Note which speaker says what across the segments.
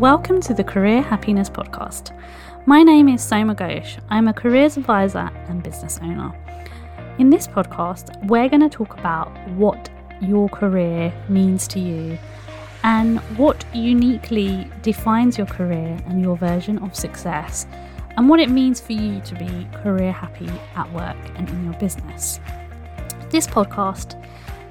Speaker 1: Welcome to the Career Happiness Podcast. My name is Soma Ghosh. I'm a careers advisor and business owner. In this podcast, we're going to talk about what your career means to you and what uniquely defines your career and your version of success, and what it means for you to be career happy at work and in your business. This podcast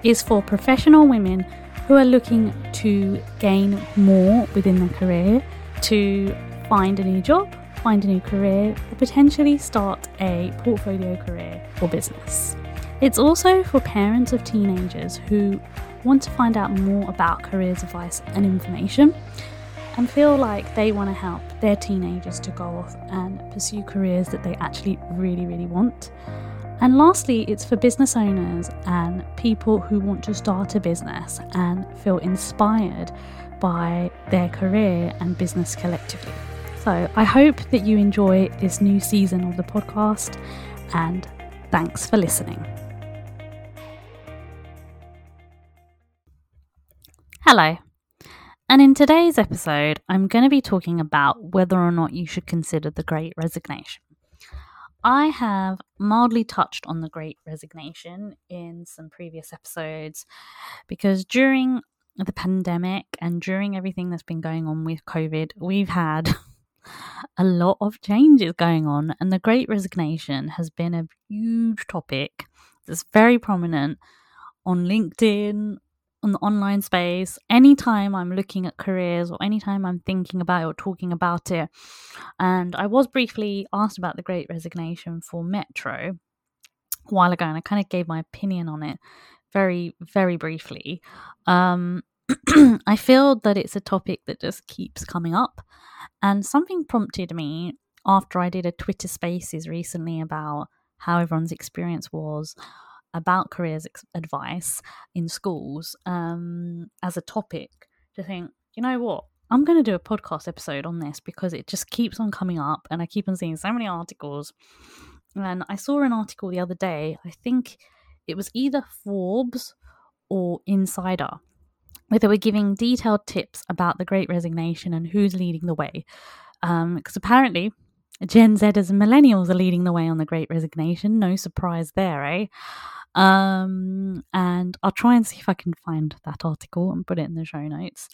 Speaker 1: is for professional women who are looking to gain more within their career, to find a new job, find a new career, or potentially start a portfolio career or business. It's also for parents of teenagers who want to find out more about careers advice and information and feel like they want to help their teenagers to go off and pursue careers that they actually really, really want. And lastly, it's for business owners and people who want to start a business and feel inspired by their career and business collectively. So I hope that you enjoy this new season of the podcast and thanks for listening. Hello. And in today's episode, I'm going to be talking about whether or not you should consider the great resignation. I have mildly touched on the great resignation in some previous episodes because during the pandemic and during everything that's been going on with COVID, we've had a lot of changes going on, and the great resignation has been a huge topic that's very prominent on LinkedIn, on the online space, anytime I'm looking at careers or anytime I'm thinking about it or talking about it. And I was briefly asked about the great resignation for Metro a while ago, and I kind of gave my opinion on it very, very briefly. Um, I feel that it's a topic that just keeps coming up, and something prompted me after I did a Twitter Spaces recently about how everyone's experience was about careers ex- advice in schools um, as a topic to think, you know what? I'm going to do a podcast episode on this because it just keeps on coming up and I keep on seeing so many articles. And I saw an article the other day, I think it was either Forbes or Insider, where they were giving detailed tips about the great resignation and who's leading the way. Because um, apparently, Gen Zers and millennials are leading the way on the great resignation. No surprise there, eh? Um, and I'll try and see if I can find that article and put it in the show notes.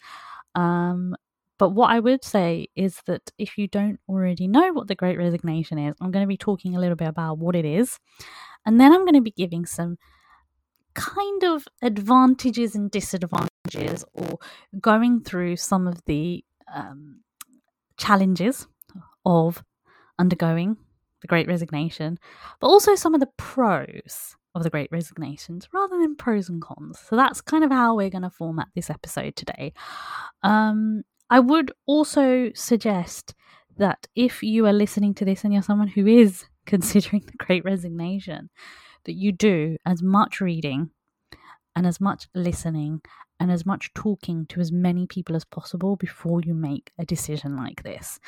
Speaker 1: Um, but what I would say is that if you don't already know what the Great Resignation is, I'm going to be talking a little bit about what it is. And then I'm going to be giving some kind of advantages and disadvantages or going through some of the um, challenges of undergoing the Great Resignation, but also some of the pros of the Great Resignations rather than pros and cons. So that's kind of how we're going to format this episode today. Um, I would also suggest that if you are listening to this and you're someone who is considering the Great Resignation, that you do as much reading and as much listening and as much talking to as many people as possible before you make a decision like this.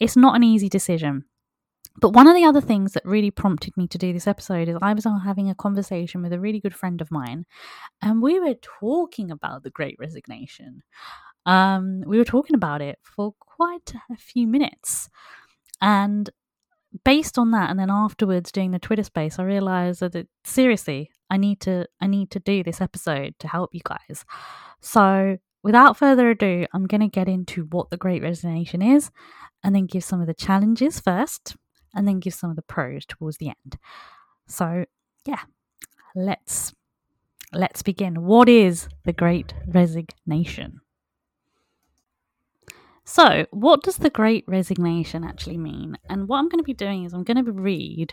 Speaker 1: It's not an easy decision. But one of the other things that really prompted me to do this episode is I was having a conversation with a really good friend of mine, and we were talking about the Great Resignation. Um, we were talking about it for quite a few minutes, and based on that, and then afterwards doing the Twitter space, I realized that it, seriously, I need to I need to do this episode to help you guys. So without further ado, I'm going to get into what the Great Resignation is, and then give some of the challenges first and then give some of the pros towards the end. So, yeah, let's let's begin. What is the great resignation? So, what does the great resignation actually mean? And what I'm going to be doing is I'm going to read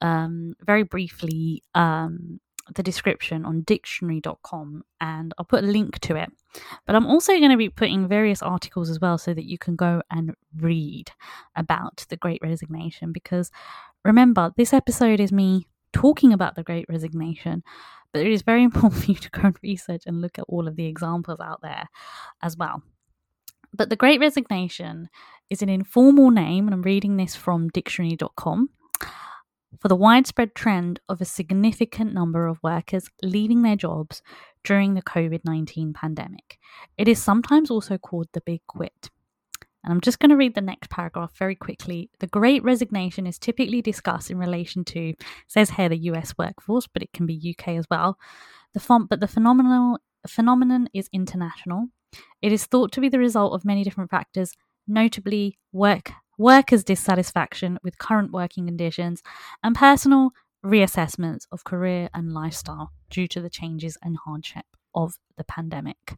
Speaker 1: um, very briefly um, the description on dictionary.com and I'll put a link to it. But I'm also going to be putting various articles as well so that you can go and read about the Great Resignation. Because remember, this episode is me talking about the Great Resignation, but it is very important for you to go and research and look at all of the examples out there as well. But the Great Resignation is an informal name, and I'm reading this from dictionary.com for the widespread trend of a significant number of workers leaving their jobs during the COVID 19 pandemic. It is sometimes also called the Big Quit. And I'm just going to read the next paragraph very quickly. The great resignation is typically discussed in relation to, says here, the US workforce, but it can be UK as well. The font, but the phenomenal phenomenon is international. It is thought to be the result of many different factors, notably work workers' dissatisfaction with current working conditions and personal reassessments of career and lifestyle due to the changes and hardship of the pandemic.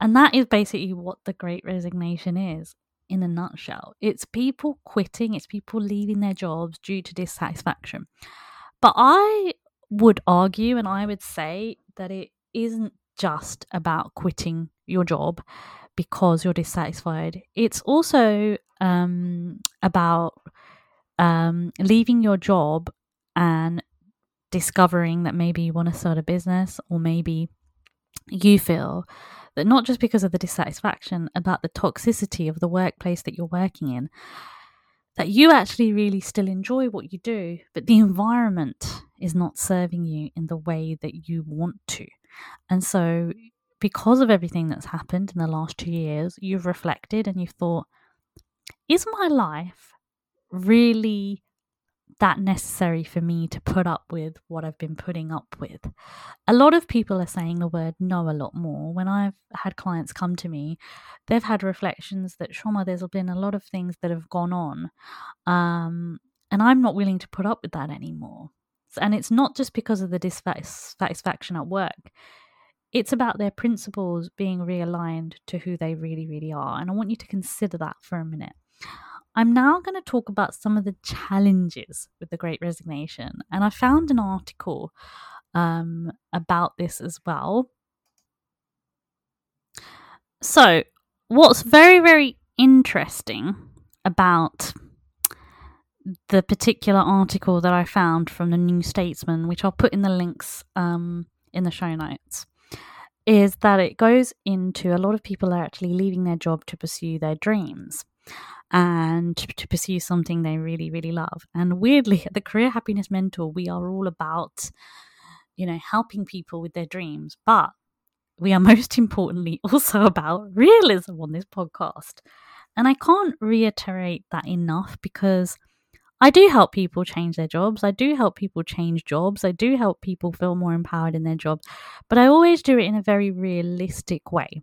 Speaker 1: And that is basically what the great resignation is in a nutshell. It's people quitting, it's people leaving their jobs due to dissatisfaction. But I would argue and I would say that it isn't just about quitting your job because you're dissatisfied. It's also um, about um, leaving your job and discovering that maybe you want to start a business or maybe you feel that not just because of the dissatisfaction about the toxicity of the workplace that you're working in, that you actually really still enjoy what you do, but the environment is not serving you in the way that you want to. And so, because of everything that's happened in the last two years, you've reflected and you've thought, is my life really that necessary for me to put up with what I've been putting up with. A lot of people are saying the word no a lot more. When I've had clients come to me, they've had reflections that, Shoma, there's been a lot of things that have gone on. Um, and I'm not willing to put up with that anymore. And it's not just because of the dissatisfaction at work. It's about their principles being realigned to who they really, really are. And I want you to consider that for a minute. I'm now going to talk about some of the challenges with the Great Resignation. And I found an article um, about this as well. So, what's very, very interesting about the particular article that I found from the New Statesman, which I'll put in the links um, in the show notes, is that it goes into a lot of people are actually leaving their job to pursue their dreams and to pursue something they really, really love. And weirdly, at the Career Happiness Mentor, we are all about, you know, helping people with their dreams, but we are most importantly also about realism on this podcast. And I can't reiterate that enough because I do help people change their jobs. I do help people change jobs. I do help people feel more empowered in their jobs. But I always do it in a very realistic way.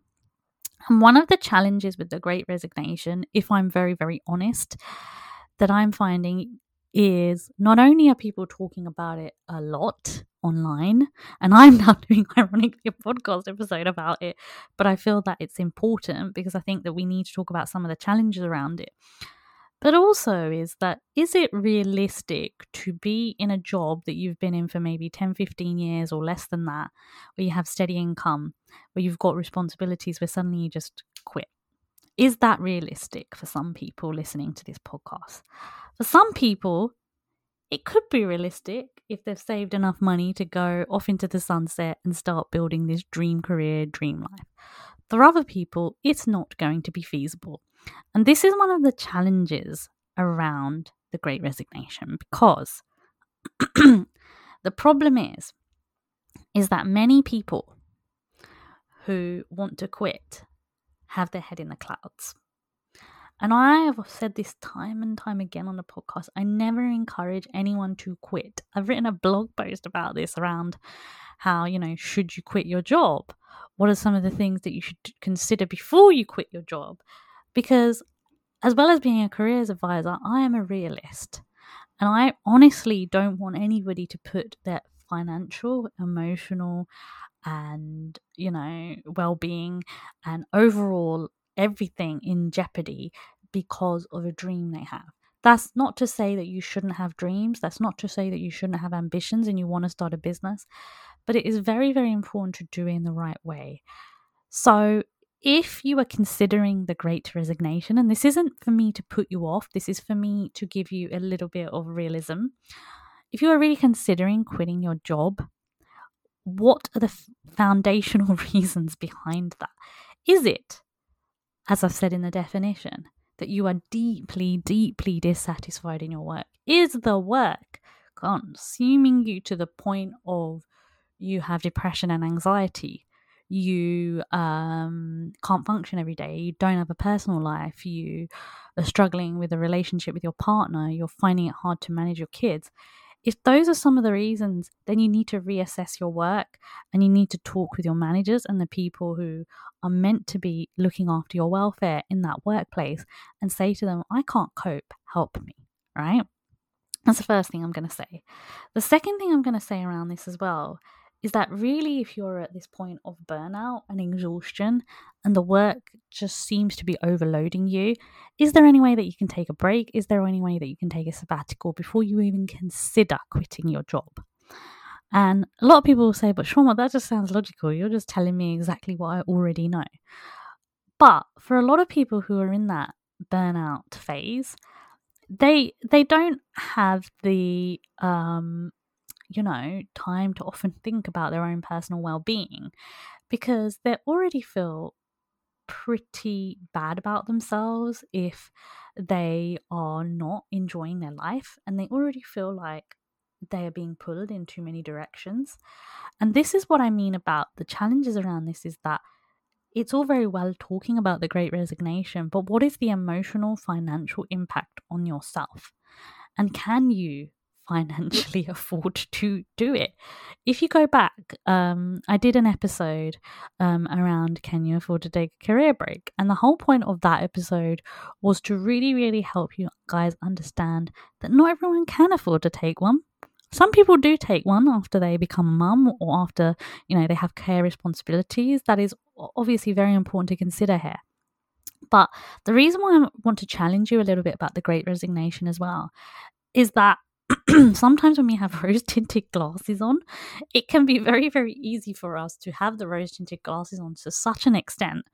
Speaker 1: And one of the challenges with the great resignation, if I'm very, very honest, that I'm finding is not only are people talking about it a lot online, and I'm now doing ironically a podcast episode about it, but I feel that it's important because I think that we need to talk about some of the challenges around it. But also, is that is it realistic to be in a job that you've been in for maybe 10, 15 years or less than that, where you have steady income, where you've got responsibilities, where suddenly you just quit? Is that realistic for some people listening to this podcast? For some people, it could be realistic if they've saved enough money to go off into the sunset and start building this dream career, dream life. For other people, it's not going to be feasible. And this is one of the challenges around the great resignation because the problem is is that many people who want to quit have their head in the clouds. And I have said this time and time again on the podcast. I never encourage anyone to quit. I've written a blog post about this around how, you know, should you quit your job? What are some of the things that you should consider before you quit your job? Because as well as being a careers advisor, I am a realist. And I honestly don't want anybody to put their financial, emotional, and, you know, well being and overall everything in jeopardy because of a dream they have. That's not to say that you shouldn't have dreams. That's not to say that you shouldn't have ambitions and you want to start a business. But it is very, very important to do it in the right way. So if you are considering the great resignation, and this isn't for me to put you off, this is for me to give you a little bit of realism. If you are really considering quitting your job, what are the foundational reasons behind that? Is it, as I've said in the definition, that you are deeply, deeply dissatisfied in your work? Is the work consuming you to the point of you have depression and anxiety? You um, can't function every day, you don't have a personal life, you are struggling with a relationship with your partner, you're finding it hard to manage your kids. If those are some of the reasons, then you need to reassess your work and you need to talk with your managers and the people who are meant to be looking after your welfare in that workplace and say to them, I can't cope, help me, right? That's the first thing I'm going to say. The second thing I'm going to say around this as well is that really, if you're at this point of burnout and exhaustion and the work just seems to be overloading you, is there any way that you can take a break? Is there any way that you can take a sabbatical before you even consider quitting your job? And a lot of people will say, but Shoma, that just sounds logical. You're just telling me exactly what I already know. But for a lot of people who are in that burnout phase, they they don't have the um you know, time to often think about their own personal well being because they already feel pretty bad about themselves if they are not enjoying their life and they already feel like they are being pulled in too many directions. And this is what I mean about the challenges around this is that it's all very well talking about the great resignation, but what is the emotional, financial impact on yourself? And can you financially afford to do it. If you go back, um, I did an episode um, around can you afford to take a career break? And the whole point of that episode was to really, really help you guys understand that not everyone can afford to take one. Some people do take one after they become a mum or after, you know, they have care responsibilities. That is obviously very important to consider here. But the reason why I want to challenge you a little bit about the great resignation as well is that sometimes when we have rose tinted glasses on, it can be very, very easy for us to have the rose tinted glasses on to such an extent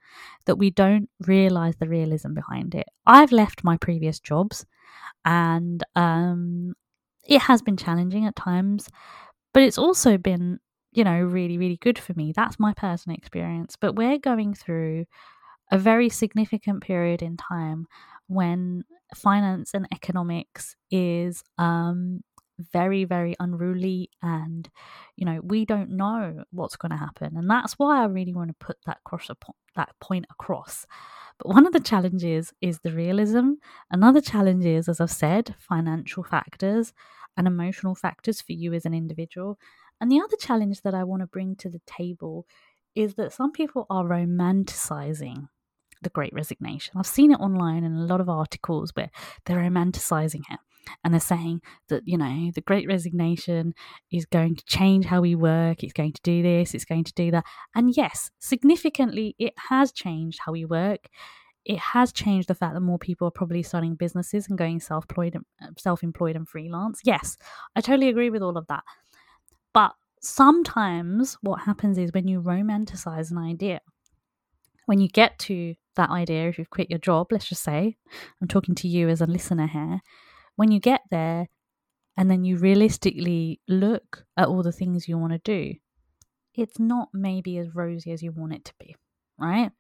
Speaker 1: that we don't realize the realism behind it. I've left my previous jobs and um, it has been challenging at times, but it's also been, you know, really, really good for me. That's my personal experience. But we're going through a very significant period in time when finance and economics is um, very very unruly and you know we don't know what's going to happen. And that's why i really want to put that cross that point across. But one of the challenges is the realism. Another challenge is as i've said financial factors and emotional factors for you as an individual. And the other challenge that i want to bring to the table is that some people are romanticizing the Great Resignation. I've seen it online in a lot of articles where they're romanticizing it and they're saying that you know the great resignation is going to change how we work it's going to do this it's going to do that. And yes significantly it has changed how we work. It has changed the fact that more people are probably starting businesses and going self-employed uh, self-employed and freelance. Yes i totally agree with all of that. But sometimes what happens is when you romanticize an idea when you get to that idea, if you've quit your job, let's just say, I'm talking to you as a listener here, when you get there and then you realistically look at all the things you want to do, it's not maybe as rosy as you want it to be, right?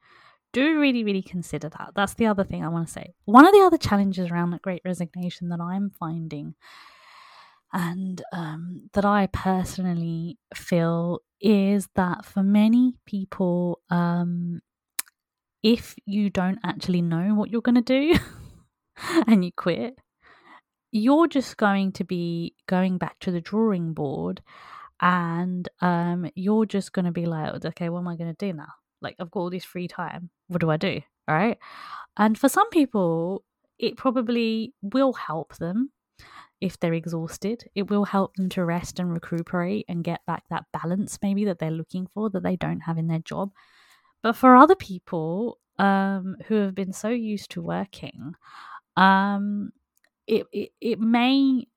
Speaker 1: Do really, really consider that. That's the other thing I want to say. One of the other challenges around that great resignation that I'm finding and um, that I personally feel is that for many people, um, if you don't actually know what you're going to do and you quit, you're just going to be going back to the drawing board and um, you're just going to be like, okay, what am I going to do now? Like, I've got all this free time. What do I do? All right. And for some people, it probably will help them if they're exhausted. It will help them to rest and recuperate and get back that balance, maybe that they're looking for that they don't have in their job. But for other people um, who have been so used to working, um, it, it, may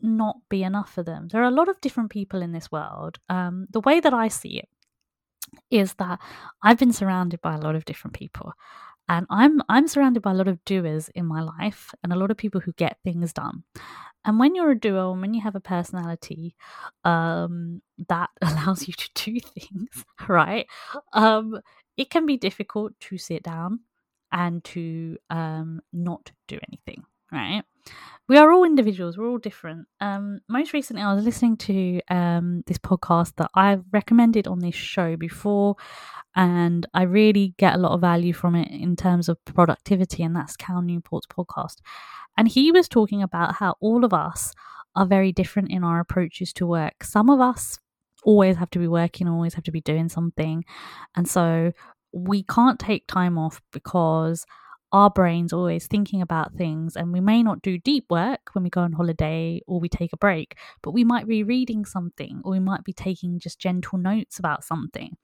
Speaker 1: not be enough for them. There are a lot of different people in this world. Um, the way that I see it is that I've been surrounded by a lot of different people. And I'm I'm surrounded by a lot of doers in my life and a lot of people who get things done. And when you're a doer and when you have a personality um, that allows you to do things, right? Um, it can be difficult to sit down and to um, not do anything, right? we are all individuals we're all different. Um, most recently i was listening to um, this podcast that i've recommended on this show before and i really get a lot of value from it in terms of productivity and that's cal newport's podcast. And he was talking about how all of us are very different in our approaches to work. Some of us always have to be working always have to be doing something and so we can't take time off because our brain's always thinking about things and we may not do deep work when we go on holiday or we take a break but we might be reading something or we might be taking just gentle notes about something.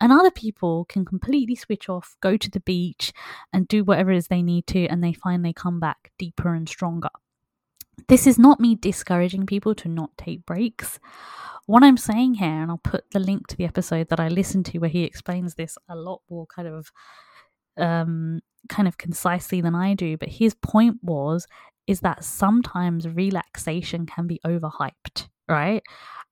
Speaker 1: And other people can completely switch off go to the beach and do whatever it is they need to and they find they come back deeper and stronger. This is not me discouraging people to not take breaks. What I'm saying here, and I'll put the link to the episode that I listened to where he explains this a lot more kind of um kind of concisely than I do, but his point was is that sometimes relaxation can be overhyped, right?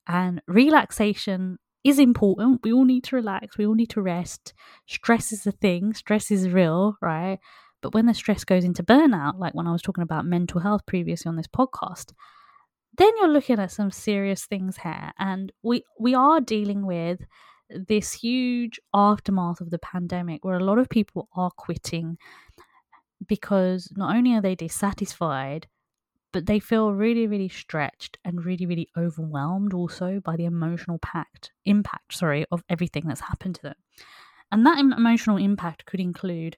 Speaker 1: And relaxation is important. We all need to relax, we all need to rest. Stress is a thing, stress is real, right? But when the stress goes into burnout, like when I was talking about mental health previously on this podcast, then you're looking at some serious things here. And we we are dealing with this huge aftermath of the pandemic where a lot of people are quitting because not only are they dissatisfied, but they feel really, really stretched and really, really overwhelmed also by the emotional pact, impact, sorry, of everything that's happened to them. And that emotional impact could include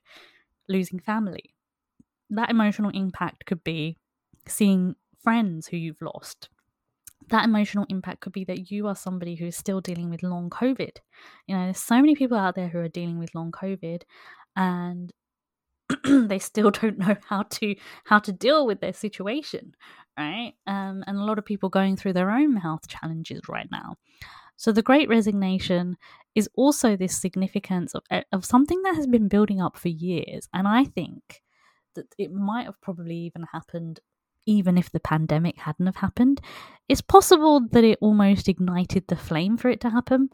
Speaker 1: losing family. That emotional impact could be seeing friends who you've lost, that emotional impact could be that you are somebody who is still dealing with long COVID. You know, there's so many people out there who are dealing with long COVID and they still don't know how to how to deal with their situation, right? Um, and a lot of people going through their own health challenges right now. So the Great Resignation is also this significance of eh, of something that has been building up for years, and I think that it might have probably even happened even if the pandemic hadn't have happened. It's possible that it almost ignited the flame for it to happen,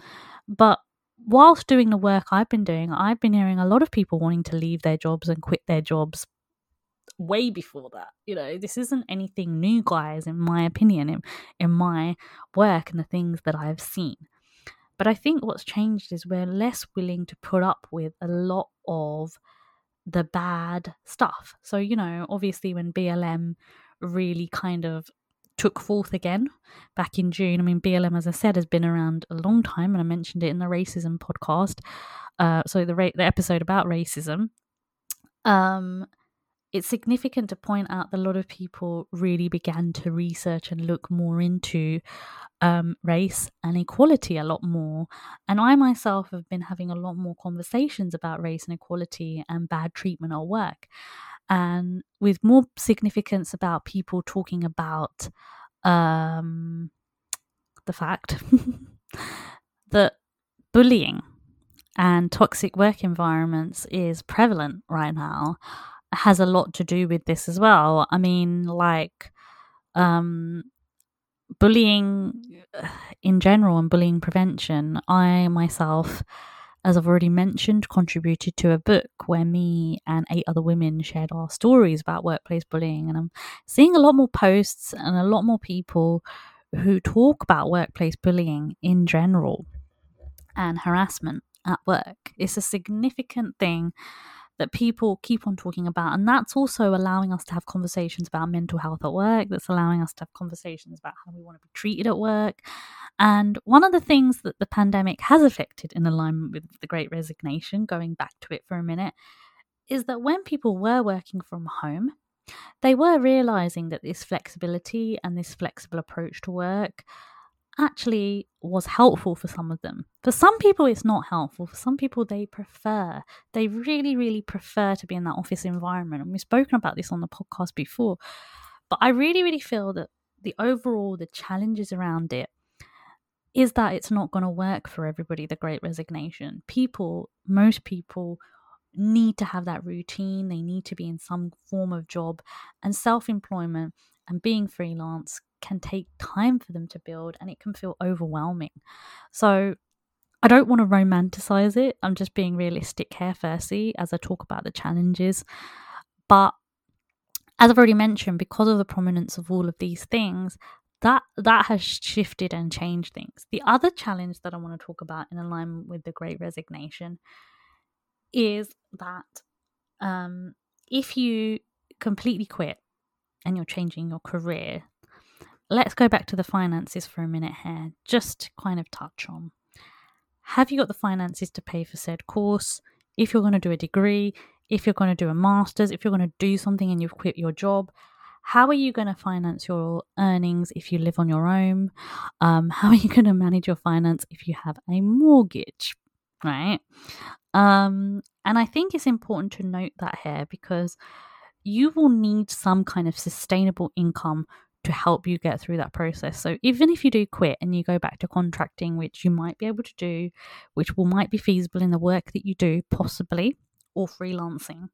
Speaker 1: but whilst doing the work I've been doing, I've been hearing a lot of people wanting to leave their jobs and quit their jobs way before that. You know, this isn't anything new, guys, in my opinion, in, in my work and the things that I've seen. But I think what's changed is we're less willing to put up with a lot of the bad stuff. So, you know, obviously when BLM really kind of took forth again back in June. I mean, BLM, as I said, has been around a long time, and I mentioned it in the racism podcast. Uh, so the ra- the episode about racism. Um, it's significant to point out that a lot of people really began to research and look more into um, race and equality a lot more. And I myself have been having a lot more conversations about race and equality and bad treatment at work and with more significance about people talking about um, the fact that bullying and toxic work environments is prevalent right now has a lot to do with this as well. I mean, like, um, bullying in general and bullying prevention, I myself as I've already mentioned, contributed to a book where me and eight other women shared our stories about workplace bullying. And I'm seeing a lot more posts and a lot more people who talk about workplace bullying in general and harassment at work. It's a significant thing that people keep on talking about. And that's also allowing us to have conversations about mental health at work, that's allowing us to have conversations about how we want to be treated at work. And one of the things that the pandemic has affected in alignment with the great resignation, going back to it for a minute, is that when people were working from home, they were realizing that this flexibility and this flexible approach to work actually was helpful for some of them. For some people, it's not helpful. For some people, they prefer, they really, really prefer to be in that office environment. And we've spoken about this on the podcast before. But I really, really feel that the overall, the challenges around it is that it's not going to work for everybody, the great resignation. People, most people, need to have that routine. They need to be in some form of job. And self employment and being freelance can take time for them to build and it can feel overwhelming. So I don't want to romanticize it. I'm just being realistic here, firstly, as I talk about the challenges. But as I've already mentioned, because of the prominence of all of these things, that that has shifted and changed things. The other challenge that I want to talk about in alignment with the Great Resignation is that um, if you completely quit and you're changing your career, let's go back to the finances for a minute here, just to kind of touch on. Have you got the finances to pay for said course? If you're going to do a degree, if you're going to do a master's, if you're going to do something and you've quit your job, how are you going to finance your earnings if you live on your own? Um, how are you going to manage your finance if you have a mortgage? Right. Um, and I think it's important to note that here because you will need some kind of sustainable income to help you get through that process. So even if you do quit and you go back to contracting, which you might be able to do, which will might be feasible in the work that you do, possibly, or freelancing,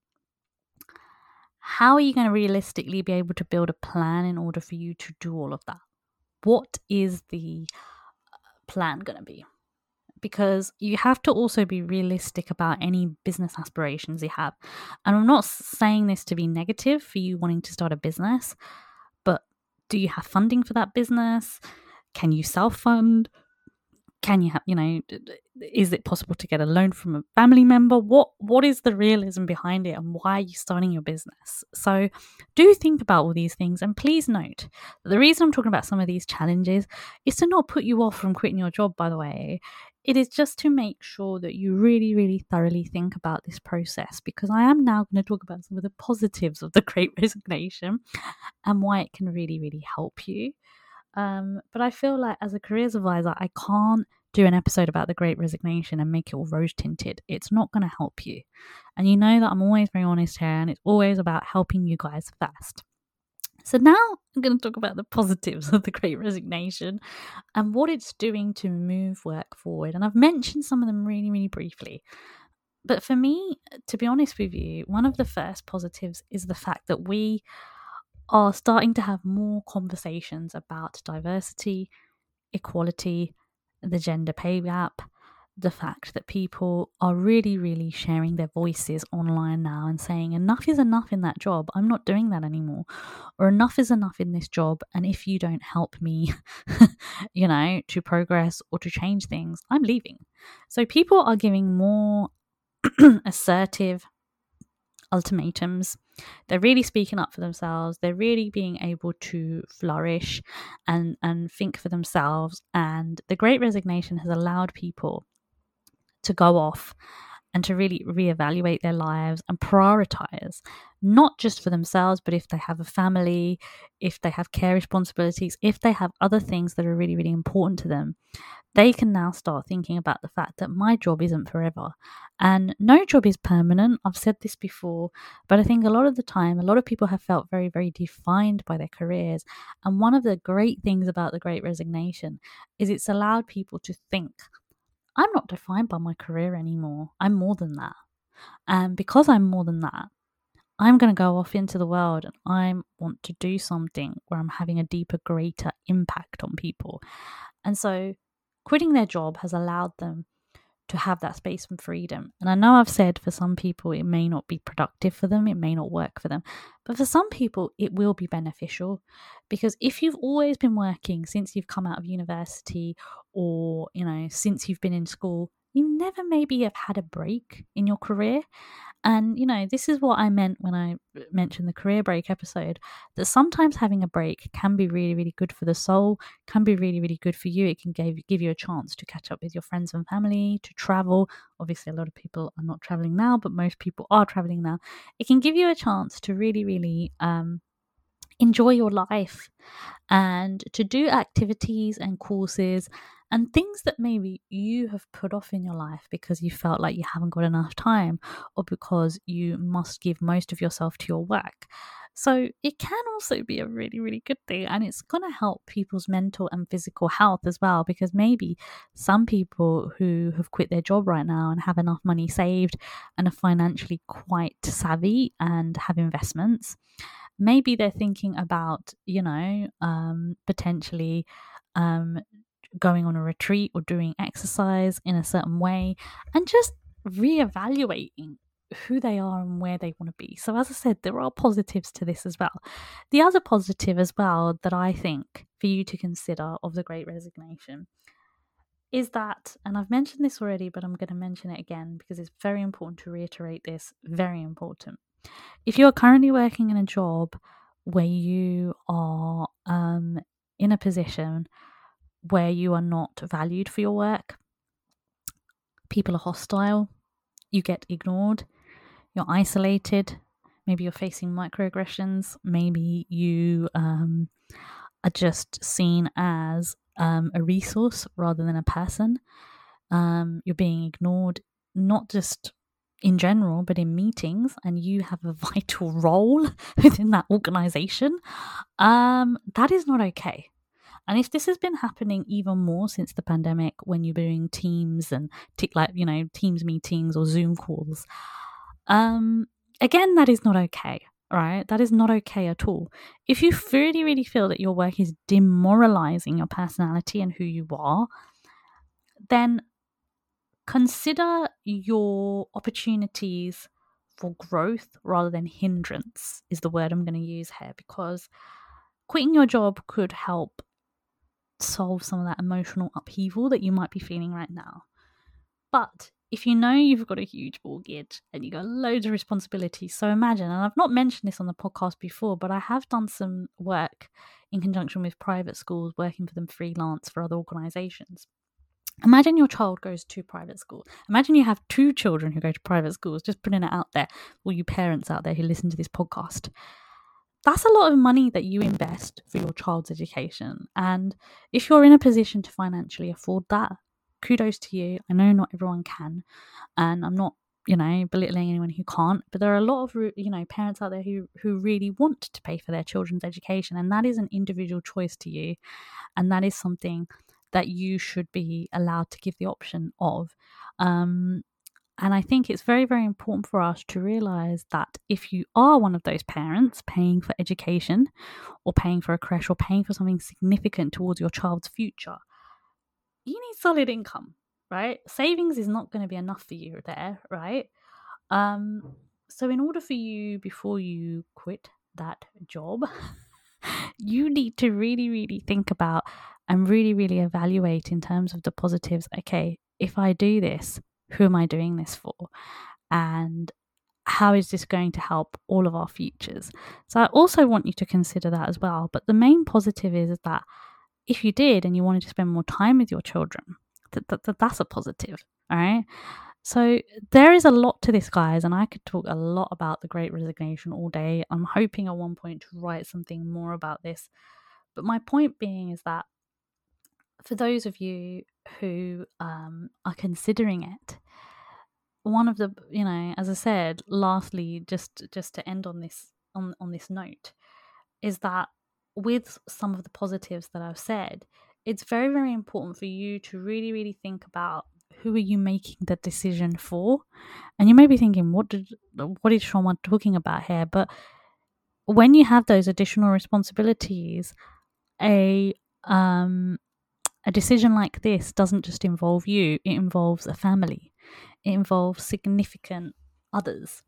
Speaker 1: how are you going to realistically be able to build a plan in order for you to do all of that? What is the uh, plan going to be? Because you have to also be realistic about any business aspirations you have. And I'm not saying this to be negative for you wanting to start a business, do you have funding for that business? Can you self fund? can you have you know is it possible to get a loan from a family member what what is the realism behind it and why are you starting your business so do think about all these things and please note the reason i'm talking about some of these challenges is to not put you off from quitting your job by the way it is just to make sure that you really really thoroughly think about this process because i am now going to talk about some of the positives of the great resignation and why it can really really help you um, but I feel like as a careers advisor, I can't do an episode about the great resignation and make it all rose tinted. It's not going to help you. And you know that I'm always very honest here and it's always about helping you guys first. So now I'm going to talk about the positives of the great resignation and what it's doing to move work forward. And I've mentioned some of them really, really briefly. But for me, to be honest with you, one of the first positives is the fact that we are starting to have more conversations about diversity, equality, the gender pay gap, the fact that people are really, really sharing their voices online now and saying, enough is enough in that job. I'm not doing that anymore. Or enough is enough in this job. And if you don't help me, you know, to progress or to change things, I'm leaving. So people are giving more assertive ultimatums. They're really speaking up for themselves. They're really being able to flourish and, and think for themselves. And the great resignation has allowed people to go off and to really reevaluate their lives and prioritize, not just for themselves, but if they have a family, if they have care responsibilities, if they have other things that are really, really important to them, they can now start thinking about the fact that my job isn't forever. And no job is permanent. I've said this before, but I think a lot of the time, a lot of people have felt very, very defined by their careers. And one of the great things about the great resignation is it's allowed people to think, I'm not defined by my career anymore. I'm more than that. And because I'm more than that, I'm going to go off into the world and I want to do something where I'm having a deeper, greater impact on people. And so quitting their job has allowed them to have that space and freedom. And I know I've said for some people it may not be productive for them, it may not work for them, but for some people it will be beneficial because if you've always been working since you've come out of university or, you know, since you've been in school, you never maybe have had a break in your career. And, you know, this is what I meant when I mentioned the career break episode that sometimes having a break can be really, really good for the soul, can be really, really good for you. It can give, give you a chance to catch up with your friends and family, to travel. Obviously, a lot of people are not traveling now, but most people are traveling now. It can give you a chance to really, really um, enjoy your life and to do activities and courses and things that maybe you have put off in your life because you felt like you haven't got enough time or because you must give most of yourself to your work. So it can also be a really, really good thing. And it's going to help people's mental and physical health as well, because maybe some people who have quit their job right now and have enough money saved and are financially quite savvy and have investments, maybe they're thinking about, you know, um, potentially um, going on a retreat or doing exercise in a certain way and just reevaluating who they are and where they want to be. So, as I said, there are positives to this as well. The other positive as well that I think for you to consider of the great resignation is that, and I've mentioned this already, but I'm going to mention it again because it's very important to reiterate this. Very important. If you're currently working in a job where you are um, in a position where you are not valued for your work, people are hostile, you get ignored, you're isolated, maybe you're facing microaggressions, maybe you um, are just seen as um, a resource rather than a person. Um, you're being ignored, not just in general, but in meetings, and you have a vital role within that organization. Um, that is not okay. And if this has been happening even more since the pandemic, when you're doing Teams and t- like you know Teams meetings or Zoom calls, um, again, that is not okay right? That is not okay at all. If you really, really feel that your work is demoralizing your personality and who you are, then consider your opportunities for growth rather than hindrance, is the word I'm going to use here, because quitting your job could help solve some of that emotional upheaval that you might be feeling right now. But if you know you've got a huge mortgage and you've got loads of responsibilities, so imagine, and I've not mentioned this on the podcast before, but I have done some work in conjunction with private schools, working for them freelance for other organizations. Imagine your child goes to private school. Imagine you have two children who go to private schools, just putting it out there, all you parents out there who listen to this podcast. That's a lot of money that you invest for your child's education. And if you're in a position to financially afford that, kudos to you. I know not everyone can, and I'm not you know belittling anyone who can't but there are a lot of you know parents out there who who really want to pay for their children's education and that is an individual choice to you and that is something that you should be allowed to give the option of um, and I think it's very, very important for us to realize that if you are one of those parents paying for education or paying for a creche or paying for something significant towards your child's future, you need solid income, right? Savings is not going to be enough for you there, right? Um, so in order for you before you quit that job, you need to really, really think about and really, really evaluate in terms of the positives. Okay, if I do this, who am I doing this for? And how is this going to help all of our futures? So I also want you to consider that as well. But the main positive is that if you did and you wanted to spend more time with your children, that, that, that that's a positive. All right. So there is a lot to this, guys, and I could talk a lot about the Great Resignation all day. I'm hoping at one point to write something more about this. But my point being is that for those of you who um, are considering it, one of the you know, as I said, lastly, just just to end on this on on this note, is that with some of the positives that I've said, it's very, very important for you to really, really think about who are you making the decision for. And you may be thinking, what did what is Shoma talking about here? But when you have those additional responsibilities, a um a decision like this doesn't just involve you, it involves a family. It involves significant others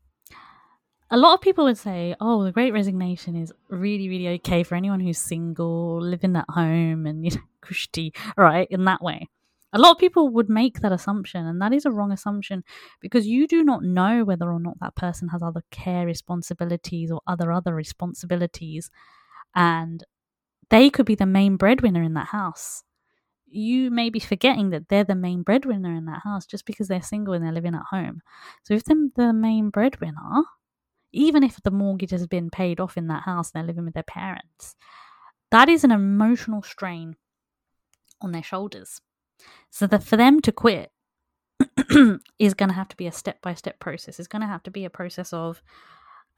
Speaker 1: a lot of people would say, "Oh, the Great Resignation is really, really okay for anyone who's single, living at home, and you know, kushti, right?" In that way, a lot of people would make that assumption, and that is a wrong assumption because you do not know whether or not that person has other care responsibilities or other other responsibilities, and they could be the main breadwinner in that house. You may be forgetting that they're the main breadwinner in that house just because they're single and they're living at home. So if they're the main breadwinner, even if the mortgage has been paid off in that house and they're living with their parents, that is an emotional strain on their shoulders. So that for them to quit is going to have to be a step by step process. It's going to have to be a process of,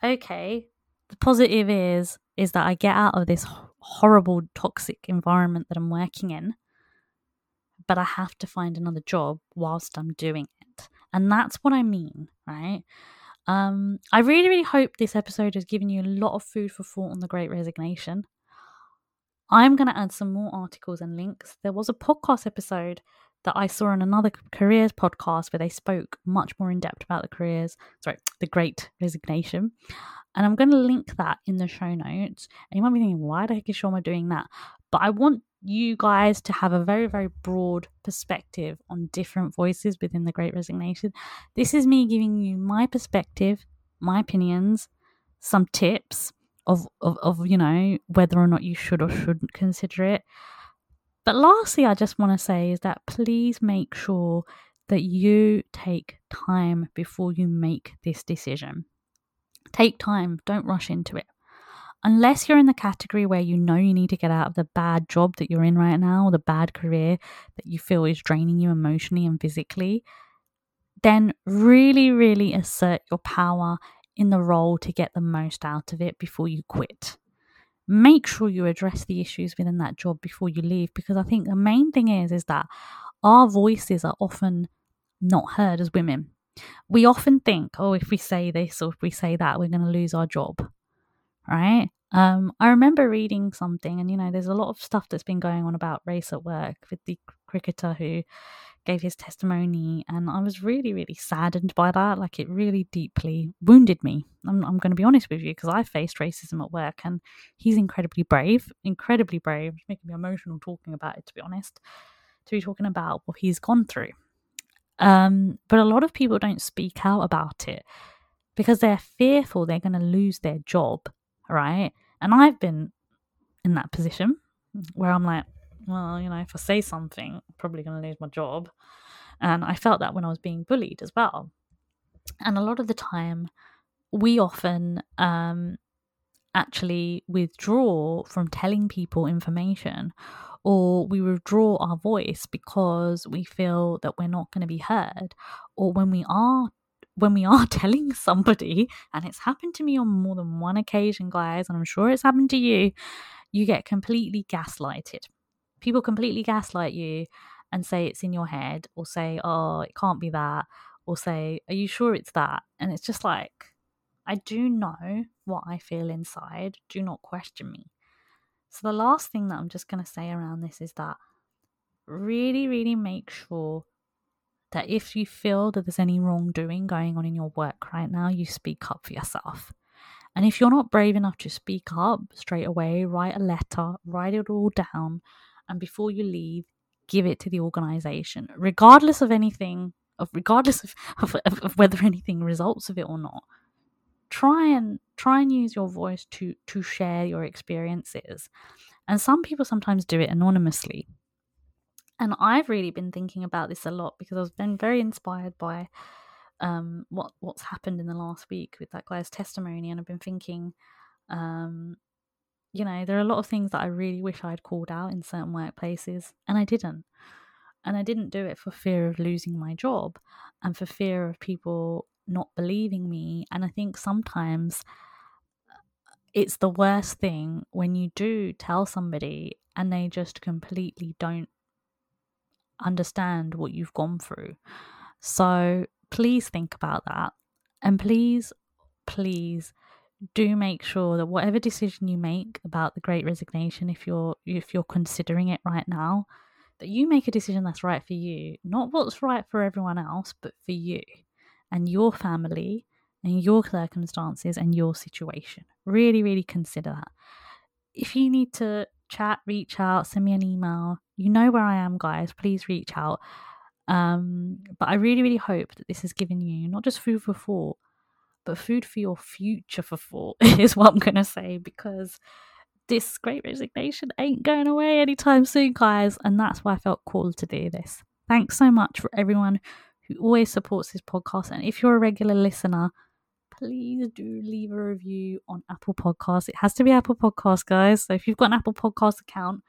Speaker 1: okay, the positive is is that I get out of this horrible toxic environment that I'm working in, but I have to find another job whilst I'm doing it. And that's what I mean, right? Um, I really, really hope this episode has given you a lot of food for thought on the Great Resignation. I'm going to add some more articles and links. There was a podcast episode that I saw on another careers podcast where they spoke much more in depth about the careers, sorry, the great resignation. And I'm going to link that in the show notes. And you might be thinking, why the heck is Shoma doing that? But I want you guys to have a very, very broad perspective on different voices within the great resignation. This is me giving you my perspective, my opinions, some tips of, of, of you know, whether or not you should or shouldn't consider it. But lastly, I just want to say is that please make sure that you take time before you make this decision. Take time, don't rush into it. Unless you're in the category where you know you need to get out of the bad job that you're in right now, or the bad career that you feel is draining you emotionally and physically, then really, really assert your power in the role to get the most out of it before you quit. Make sure you address the issues within that job before you leave because i think the main thing is is that our voices are often not heard as women. We often think oh if we say this or if we say that we're going to lose our job right um, I remember reading something, and you know, there's a lot of stuff that's been going on about race at work with the cricketer who gave his testimony, and I was really, really saddened by that. Like it really deeply wounded me. I'm, I'm going to be honest with you because I faced racism at work, and he's incredibly brave, incredibly brave. It's making me emotional talking about it, to be honest. To be talking about what he's gone through, um, but a lot of people don't speak out about it because they're fearful they're going to lose their job, right? And I've been in that position where I'm like, well, you know, if I say something, I'm probably going to lose my job. And I felt that when I was being bullied as well. And a lot of the time, we often um, actually withdraw from telling people information or we withdraw our voice because we feel that we're not going to be heard or when we are when we are telling somebody and it's happened to me on more than one occasion guys and i'm sure it's happened to you you get completely gaslighted. People completely gaslight you and say it's in your head or say oh it can't be that or say are you sure it's that? And it's just like i do know what i feel inside do not question me. So the last thing that i'm just going to say around this is that really really make sure that if you feel that there's any wrongdoing going on in your work right now you speak up for yourself and if you're not brave enough to speak up straight away write a letter write it all down and before you leave, give it to the organization, regardless of anything, of regardless of, of, of whether anything results of it or not. Try and try and use your voice to to share your experiences. And some people sometimes do it anonymously. And I've really been thinking about this a lot because I've been very inspired by um, what what's happened in the last week with that guy's testimony, and I've been thinking, um, you know, there are a lot of things that I really wish I'd called out in certain workplaces, and I didn't. And I didn't do it for fear of losing my job and for fear of people not believing me. And I think sometimes uh, it's the worst thing when you do tell somebody and they just completely don't understand what you've gone through. So please think about that. And please, please do make sure that whatever decision you make about the great resignation if you're if you're considering it right now that you make a decision that's right for you not what's right for everyone else but for you and your family and your circumstances and your situation really really consider that if you need to chat reach out send me an email you know where i am guys please reach out um, but i really really hope that this has given you not just food for thought but food for your future for thought is what I'm going to say because this great resignation ain't going away anytime soon, guys. And that's why I felt called to do this. Thanks so much for everyone who always supports this podcast. And if you're a regular listener, please do leave a review on Apple Podcasts. It has to be Apple Podcasts, guys. So if you've got an Apple Podcast account,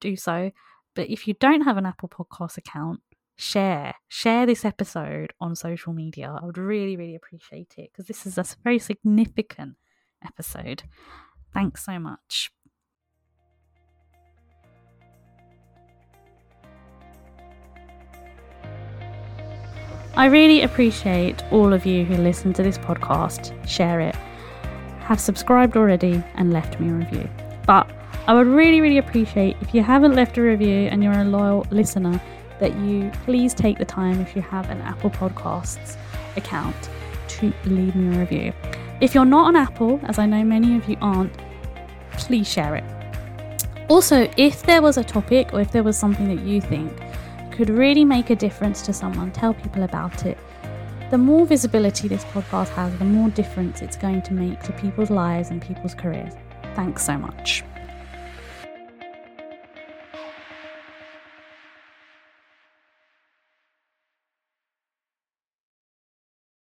Speaker 1: do so. But if you don't have an Apple Podcast account, share share this episode on social media i would really really appreciate it because this is a very significant episode thanks so much I really appreciate all of you who listen to this podcast, share it, have subscribed already, and left me a review. But I would really, really appreciate if you haven't left a review and you're a loyal listener that you please take the time, if you have an Apple Podcasts account, to leave me a review. If you're not on Apple, as I know many of you aren't, please share it. Also, if there was a topic or if there was something that you think could really make a difference to someone, tell people about it. The more visibility this podcast has, the more difference it's going to make to people's lives and people's careers. Thanks so much.